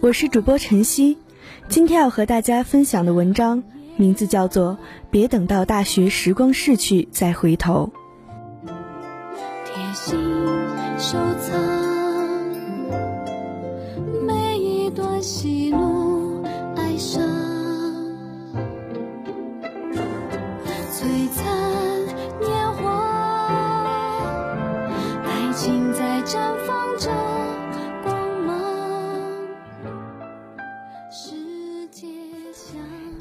我是主播晨曦，今天要和大家分享的文章名字叫做《别等到大学时光逝去再回头》。贴心收藏每一段喜怒哀伤，璀璨年华，爱情在绽放着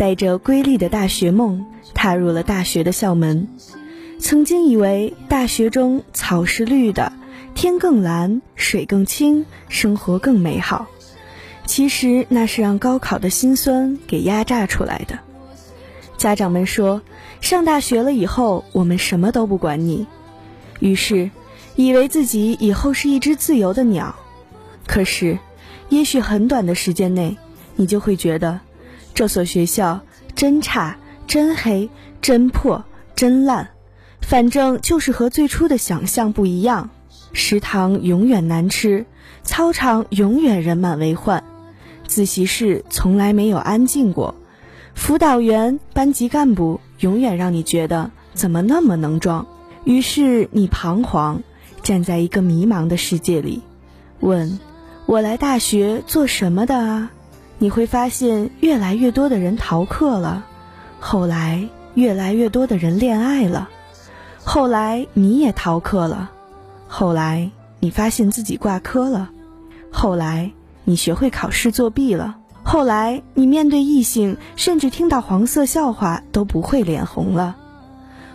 带着瑰丽的大学梦，踏入了大学的校门。曾经以为大学中草是绿的，天更蓝，水更清，生活更美好。其实那是让高考的辛酸给压榨出来的。家长们说，上大学了以后，我们什么都不管你。于是，以为自己以后是一只自由的鸟。可是，也许很短的时间内，你就会觉得，这所学校真差、真黑、真破、真烂。反正就是和最初的想象不一样，食堂永远难吃，操场永远人满为患，自习室从来没有安静过，辅导员、班级干部永远让你觉得怎么那么能装。于是你彷徨，站在一个迷茫的世界里，问：我来大学做什么的啊？你会发现越来越多的人逃课了，后来越来越多的人恋爱了。后来你也逃课了，后来你发现自己挂科了，后来你学会考试作弊了，后来你面对异性，甚至听到黄色笑话都不会脸红了，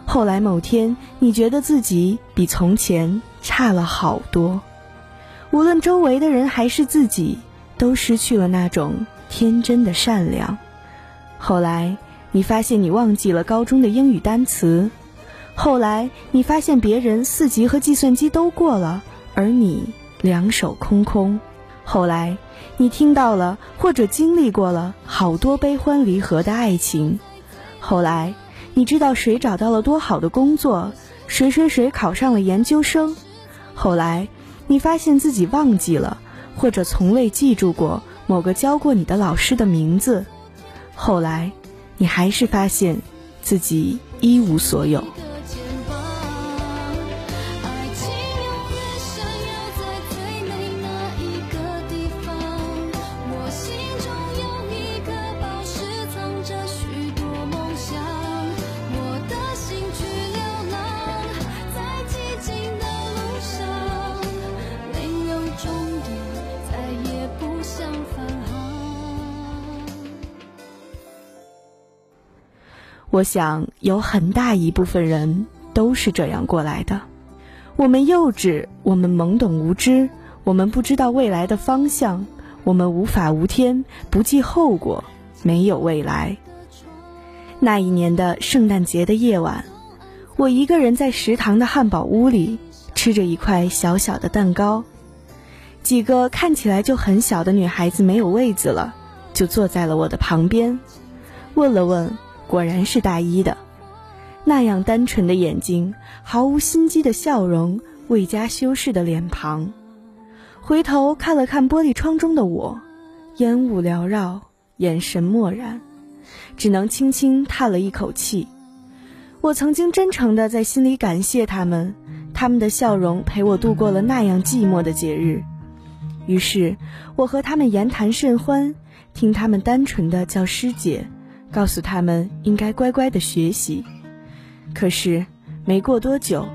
后来某天你觉得自己比从前差了好多，无论周围的人还是自己，都失去了那种天真的善良。后来你发现你忘记了高中的英语单词。后来你发现别人四级和计算机都过了，而你两手空空。后来你听到了或者经历过了好多悲欢离合的爱情。后来你知道谁找到了多好的工作，谁谁谁考上了研究生。后来你发现自己忘记了或者从未记住过某个教过你的老师的名字。后来你还是发现自己一无所有。我想有很大一部分人都是这样过来的。我们幼稚，我们懵懂无知，我们不知道未来的方向，我们无法无天，不计后果，没有未来。那一年的圣诞节的夜晚，我一个人在食堂的汉堡屋里吃着一块小小的蛋糕，几个看起来就很小的女孩子没有位子了，就坐在了我的旁边，问了问。果然是大一的，那样单纯的眼睛，毫无心机的笑容，未加修饰的脸庞。回头看了看玻璃窗中的我，烟雾缭绕，眼神漠然，只能轻轻叹了一口气。我曾经真诚的在心里感谢他们，他们的笑容陪我度过了那样寂寞的节日。于是，我和他们言谈甚欢，听他们单纯的叫师姐。告诉他们应该乖乖的学习，可是没过多久，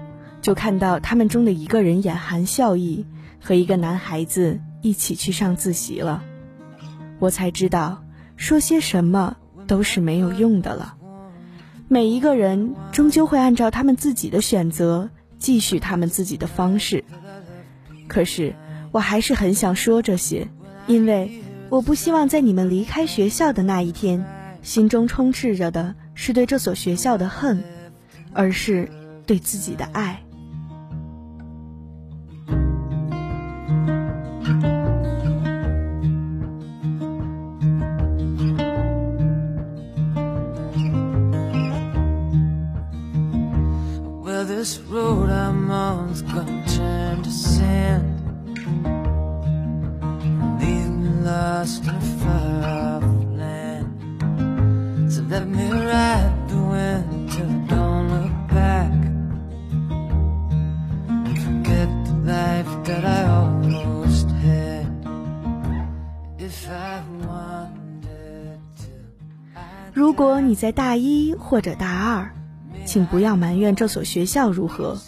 就看到他们中的一个人眼含笑意，和一个男孩子一起去上自习了。我才知道，说些什么都是没有用的了。每一个人终究会按照他们自己的选择，继续他们自己的方式。可是，我还是很想说这些，因为我不希望在你们离开学校的那一天。心中充斥着的是对这所学校的恨，而是对自己的爱。你在大一或者大二，请不要埋怨这所学校如何，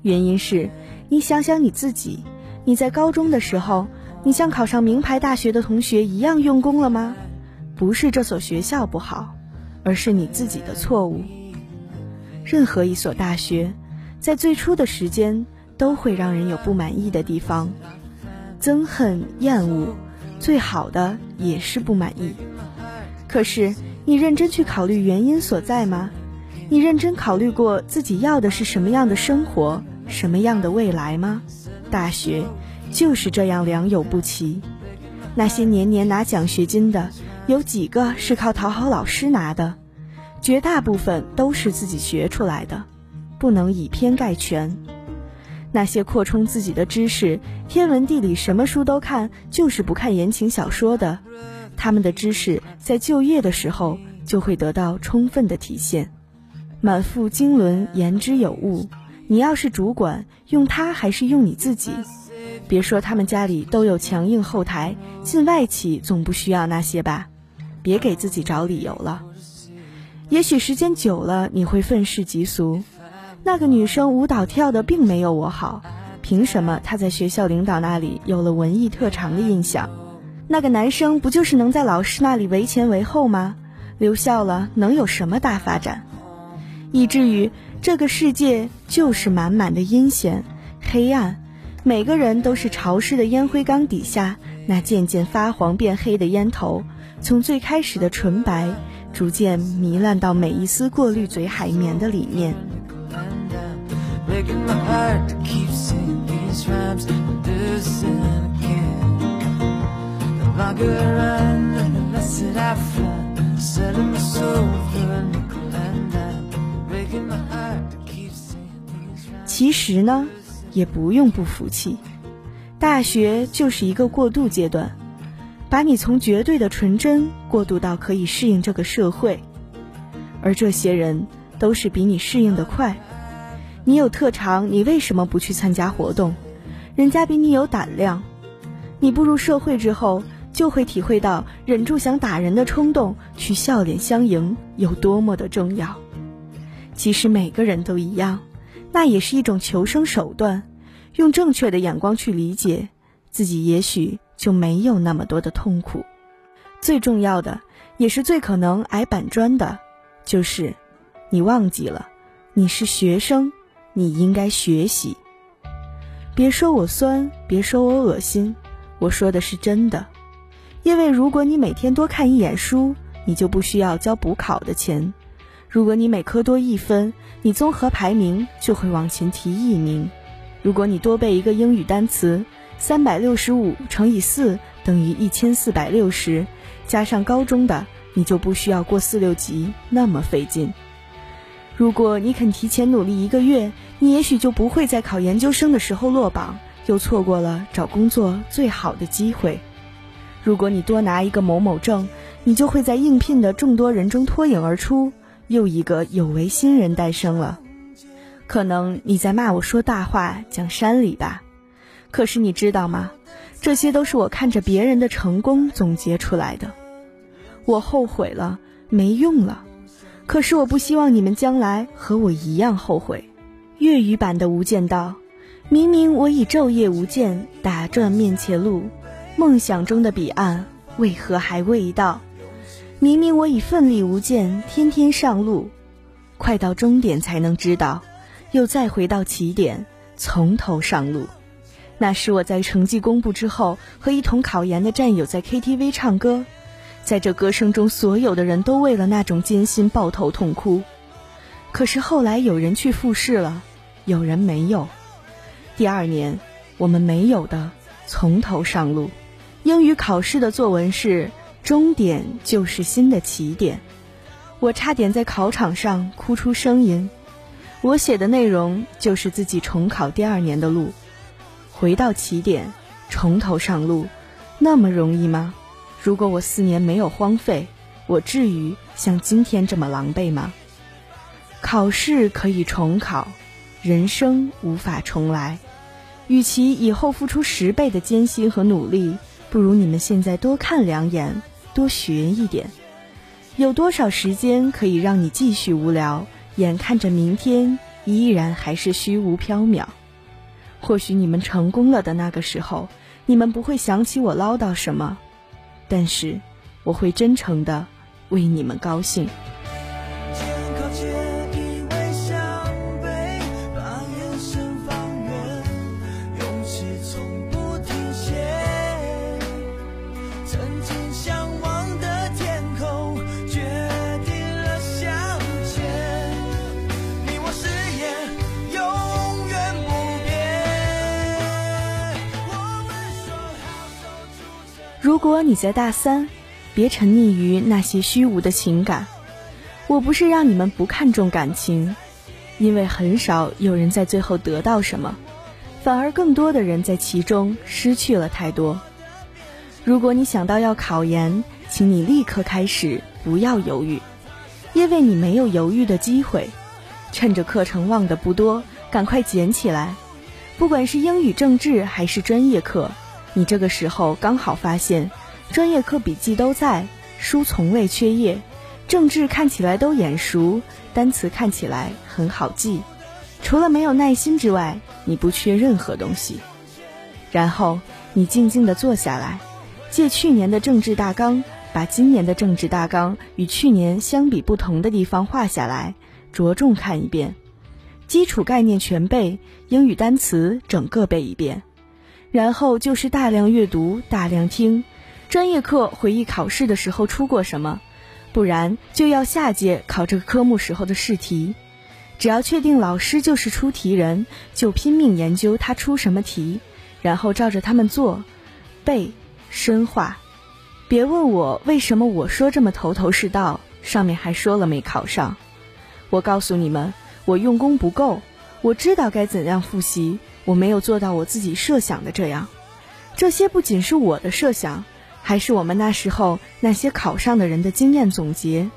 原因是，你想想你自己，你在高中的时候，你像考上名牌大学的同学一样用功了吗？不是这所学校不好，而是你自己的错误。任何一所大学，在最初的时间都会让人有不满意的地方，憎恨、厌恶，最好的也是不满意。可是，你认真去考虑原因所在吗？你认真考虑过自己要的是什么样的生活，什么样的未来吗？大学就是这样良莠不齐。那些年年拿奖学金的，有几个是靠讨好老师拿的？绝大部分都是自己学出来的，不能以偏概全。那些扩充自己的知识，天文地理什么书都看，就是不看言情小说的，他们的知识在就业的时候就会得到充分的体现。满腹经纶，言之有物。你要是主管，用他还是用你自己？别说他们家里都有强硬后台，进外企总不需要那些吧？别给自己找理由了。也许时间久了，你会愤世嫉俗。那个女生舞蹈跳的并没有我好，凭什么她在学校领导那里有了文艺特长的印象？那个男生不就是能在老师那里为前为后吗？留校了能有什么大发展？以至于这个世界就是满满的阴险、黑暗，每个人都是潮湿的烟灰缸底下那渐渐发黄变黑的烟头，从最开始的纯白，逐渐糜烂到每一丝过滤嘴海绵的里面。其实呢也不用不服气。大学就是一个过渡阶段把你从绝对的纯真过渡到可以适应这个社会而这些人都是比你适应的快。你有特长你为什么不去参加活动？人家比你有胆量。你步入社会之后就会体会到忍住想打人的冲动，去笑脸相迎有多么的重要。其实每个人都一样。那也是一种求生手段，用正确的眼光去理解自己，也许就没有那么多的痛苦。最重要的，也是最可能挨板砖的，就是你忘记了，你是学生，你应该学习。别说我酸，别说我恶心，我说的是真的。因为如果你每天多看一眼书，你就不需要交补考的钱。如果你每科多一分，你综合排名就会往前提一名。如果你多背一个英语单词，三百六十五乘以四等于一千四百六十，加上高中的，你就不需要过四六级那么费劲。如果你肯提前努力一个月，你也许就不会在考研究生的时候落榜，又错过了找工作最好的机会。如果你多拿一个某某证，你就会在应聘的众多人中脱颖而出。又一个有为新人诞生了，可能你在骂我说大话讲山里吧，可是你知道吗？这些都是我看着别人的成功总结出来的。我后悔了，没用了。可是我不希望你们将来和我一样后悔。粤语版的《无间道》，明明我已昼夜无间，打转面前路，梦想中的彼岸为何还未到？明明我已奋力无间，天天上路，快到终点才能知道，又再回到起点，从头上路。那是我在成绩公布之后，和一同考研的战友在 KTV 唱歌，在这歌声中，所有的人都为了那种艰辛抱头痛哭。可是后来有人去复试了，有人没有。第二年，我们没有的从头上路。英语考试的作文是。终点就是新的起点，我差点在考场上哭出声音。我写的内容就是自己重考第二年的路，回到起点，从头上路，那么容易吗？如果我四年没有荒废，我至于像今天这么狼狈吗？考试可以重考，人生无法重来。与其以后付出十倍的艰辛和努力，不如你们现在多看两眼，多学一点。有多少时间可以让你继续无聊？眼看着明天依然还是虚无缥缈。或许你们成功了的那个时候，你们不会想起我唠叨什么，但是我会真诚的为你们高兴。如果你在大三，别沉溺于那些虚无的情感。我不是让你们不看重感情，因为很少有人在最后得到什么，反而更多的人在其中失去了太多。如果你想到要考研，请你立刻开始，不要犹豫，因为你没有犹豫的机会。趁着课程忘的不多，赶快捡起来，不管是英语、政治还是专业课。你这个时候刚好发现，专业课笔记都在，书从未缺页，政治看起来都眼熟，单词看起来很好记，除了没有耐心之外，你不缺任何东西。然后你静静地坐下来，借去年的政治大纲，把今年的政治大纲与去年相比不同的地方画下来，着重看一遍，基础概念全背，英语单词整个背一遍。然后就是大量阅读，大量听，专业课回忆考试的时候出过什么，不然就要下届考这个科目时候的试题。只要确定老师就是出题人，就拼命研究他出什么题，然后照着他们做，背深化。别问我为什么我说这么头头是道，上面还说了没考上。我告诉你们，我用功不够，我知道该怎样复习。我没有做到我自己设想的这样，这些不仅是我的设想，还是我们那时候那些考上的人的经验总结。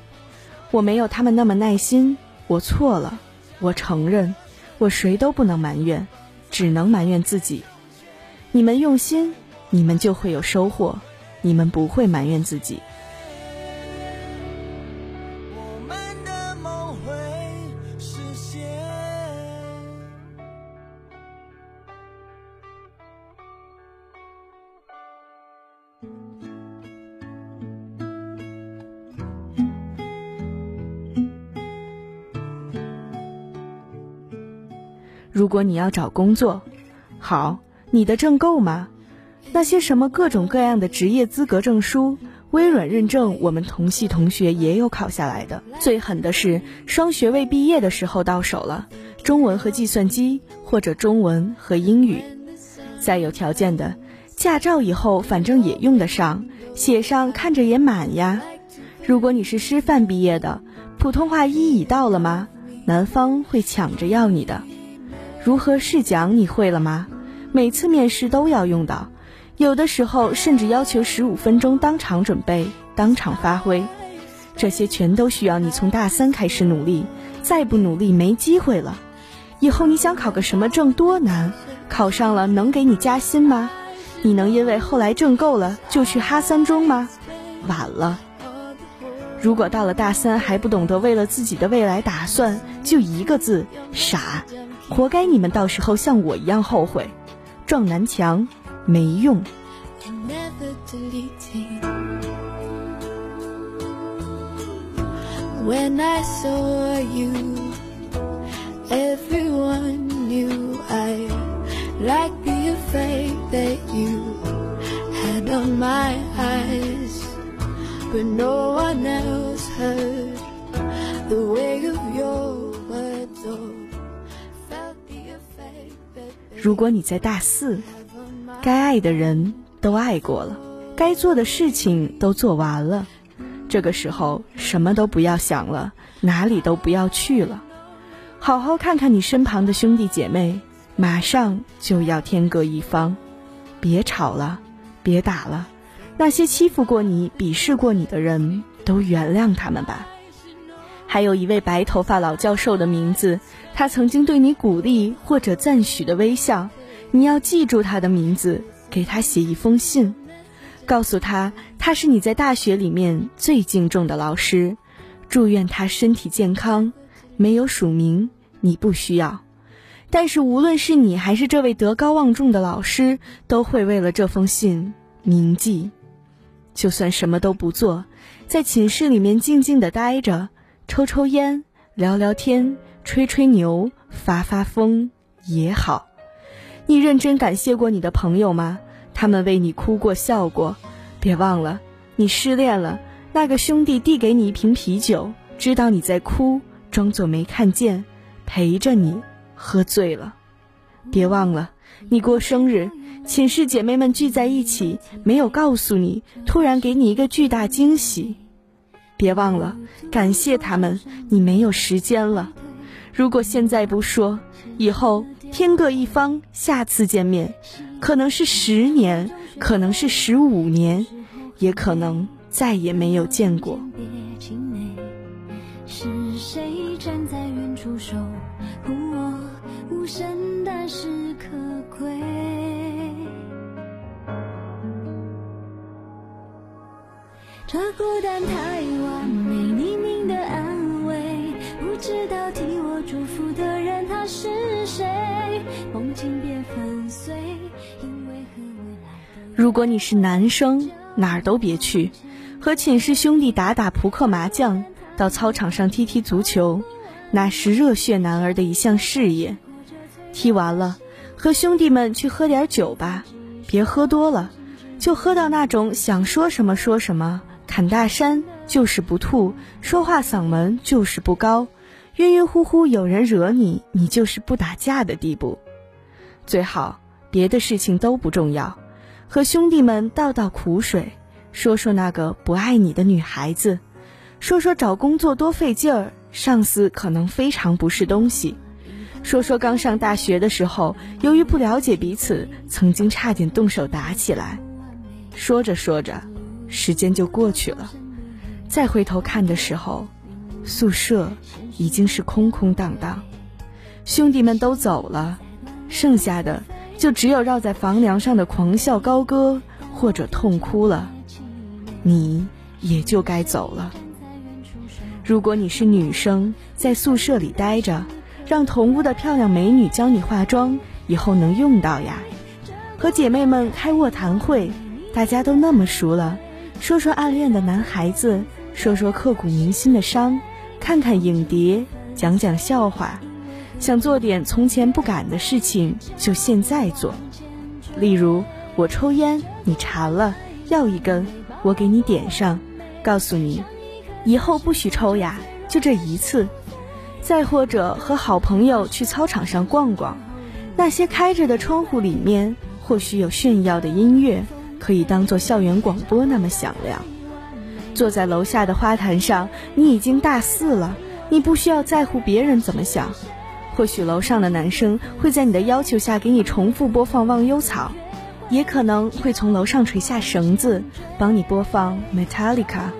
我没有他们那么耐心，我错了，我承认，我谁都不能埋怨，只能埋怨自己。你们用心，你们就会有收获，你们不会埋怨自己。如果你要找工作，好，你的证够吗？那些什么各种各样的职业资格证书、微软认证，我们同系同学也有考下来的。最狠的是双学位毕业的时候到手了，中文和计算机，或者中文和英语。再有条件的，驾照以后反正也用得上，写上看着也满呀。如果你是师范毕业的，普通话一已到了吗？南方会抢着要你的。如何试讲你会了吗？每次面试都要用到，有的时候甚至要求十五分钟当场准备、当场发挥。这些全都需要你从大三开始努力，再不努力没机会了。以后你想考个什么证多难，考上了能给你加薪吗？你能因为后来挣够了就去哈三中吗？晚了。如果到了大三还不懂得为了自己的未来打算，就一个字：傻。活该你们到时候像我一样后悔，撞南墙没用。如果你在大四，该爱的人都爱过了，该做的事情都做完了，这个时候什么都不要想了，哪里都不要去了，好好看看你身旁的兄弟姐妹，马上就要天各一方，别吵了，别打了，那些欺负过你、鄙视过你的人都原谅他们吧。还有一位白头发老教授的名字，他曾经对你鼓励或者赞许的微笑，你要记住他的名字，给他写一封信，告诉他他是你在大学里面最敬重的老师，祝愿他身体健康。没有署名，你不需要。但是无论是你还是这位德高望重的老师，都会为了这封信铭记。就算什么都不做，在寝室里面静静的待着，抽抽烟，聊聊天，吹吹牛，发发疯也好。你认真感谢过你的朋友吗？他们为你哭过笑过。别忘了，你失恋了，那个兄弟递给你一瓶啤酒，知道你在哭，装作没看见，陪着你喝醉了。别忘了，你过生日。寝室姐妹们聚在一起，没有告诉你，突然给你一个巨大惊喜。别忘了感谢他们，你没有时间了。如果现在不说，以后天各一方，下次见面，可能是十年，可能是十五年，也可能再也没有见过。是谁站在远处守护我？无声但是可贵。这孤单太如果你是男生，哪儿都别去，和寝室兄弟打打扑克麻将，到操场上踢踢足球，那是热血男儿的一项事业。踢完了，和兄弟们去喝点酒吧，别喝多了，就喝到那种想说什么说什么。侃大山就是不吐，说话嗓门就是不高，晕晕乎乎有人惹你，你就是不打架的地步。最好别的事情都不重要，和兄弟们倒倒苦水，说说那个不爱你的女孩子，说说找工作多费劲儿，上司可能非常不是东西，说说刚上大学的时候，由于不了解彼此，曾经差点动手打起来。说着说着。时间就过去了，再回头看的时候，宿舍已经是空空荡荡，兄弟们都走了，剩下的就只有绕在房梁上的狂笑高歌或者痛哭了。你也就该走了。如果你是女生，在宿舍里待着，让同屋的漂亮美女教你化妆，以后能用到呀。和姐妹们开卧谈会，大家都那么熟了。说说暗恋的男孩子，说说刻骨铭心的伤，看看影碟，讲讲笑话，想做点从前不敢的事情，就现在做。例如，我抽烟，你馋了，要一根，我给你点上，告诉你，以后不许抽呀，就这一次。再或者和好朋友去操场上逛逛，那些开着的窗户里面，或许有炫耀的音乐。可以当做校园广播那么响亮。坐在楼下的花坛上，你已经大四了，你不需要在乎别人怎么想。或许楼上的男生会在你的要求下给你重复播放《忘忧草》，也可能会从楼上垂下绳子帮你播放 Metallica，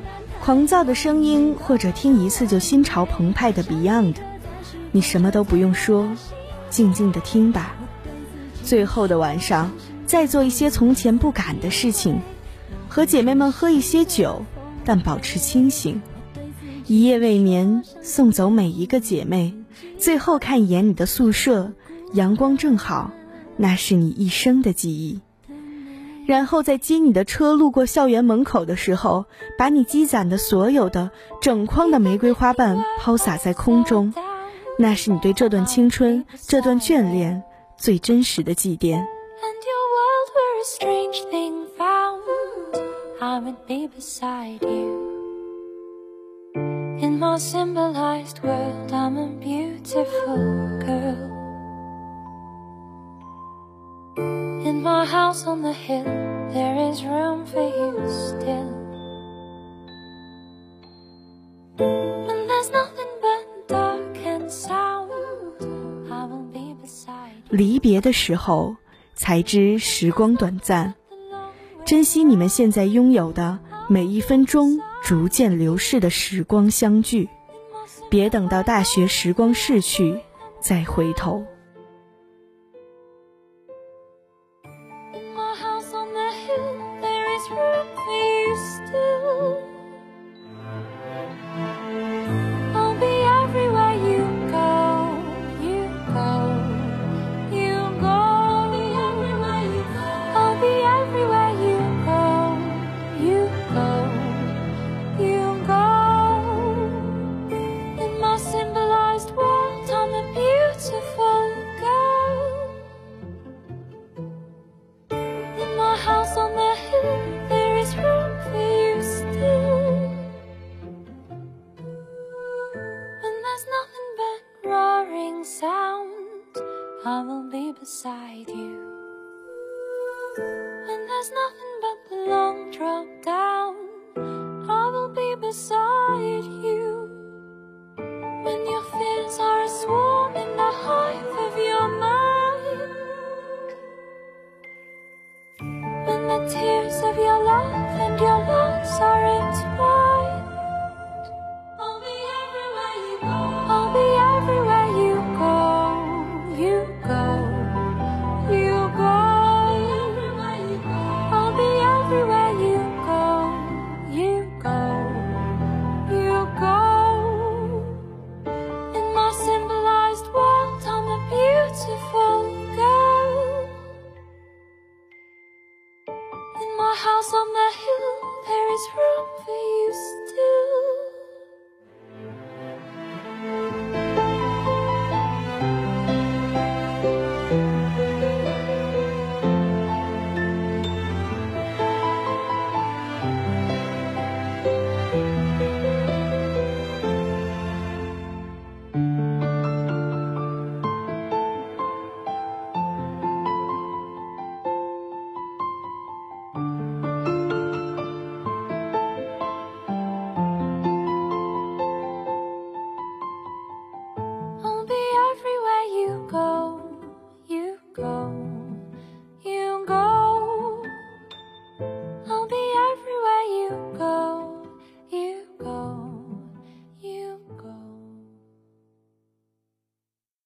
狂躁的声音，或者听一次就心潮澎湃的 Beyond。你什么都不用说，静静的听吧。最后的晚上。再做一些从前不敢的事情，和姐妹们喝一些酒，但保持清醒。一夜未眠，送走每一个姐妹，最后看一眼你的宿舍，阳光正好，那是你一生的记忆。然后在接你的车路过校园门口的时候，把你积攒的所有的整筐的玫瑰花瓣抛洒在空中，那是你对这段青春、这段眷恋最真实的祭奠。I would be beside you. In my symbolized world, I'm a beautiful girl. In my house on the hill, there is room for you still. When there's nothing but dark and sound, I will be beside you. 离别的时候。才知时光短暂，珍惜你们现在拥有的每一分钟逐渐流逝的时光相聚，别等到大学时光逝去再回头。Of your life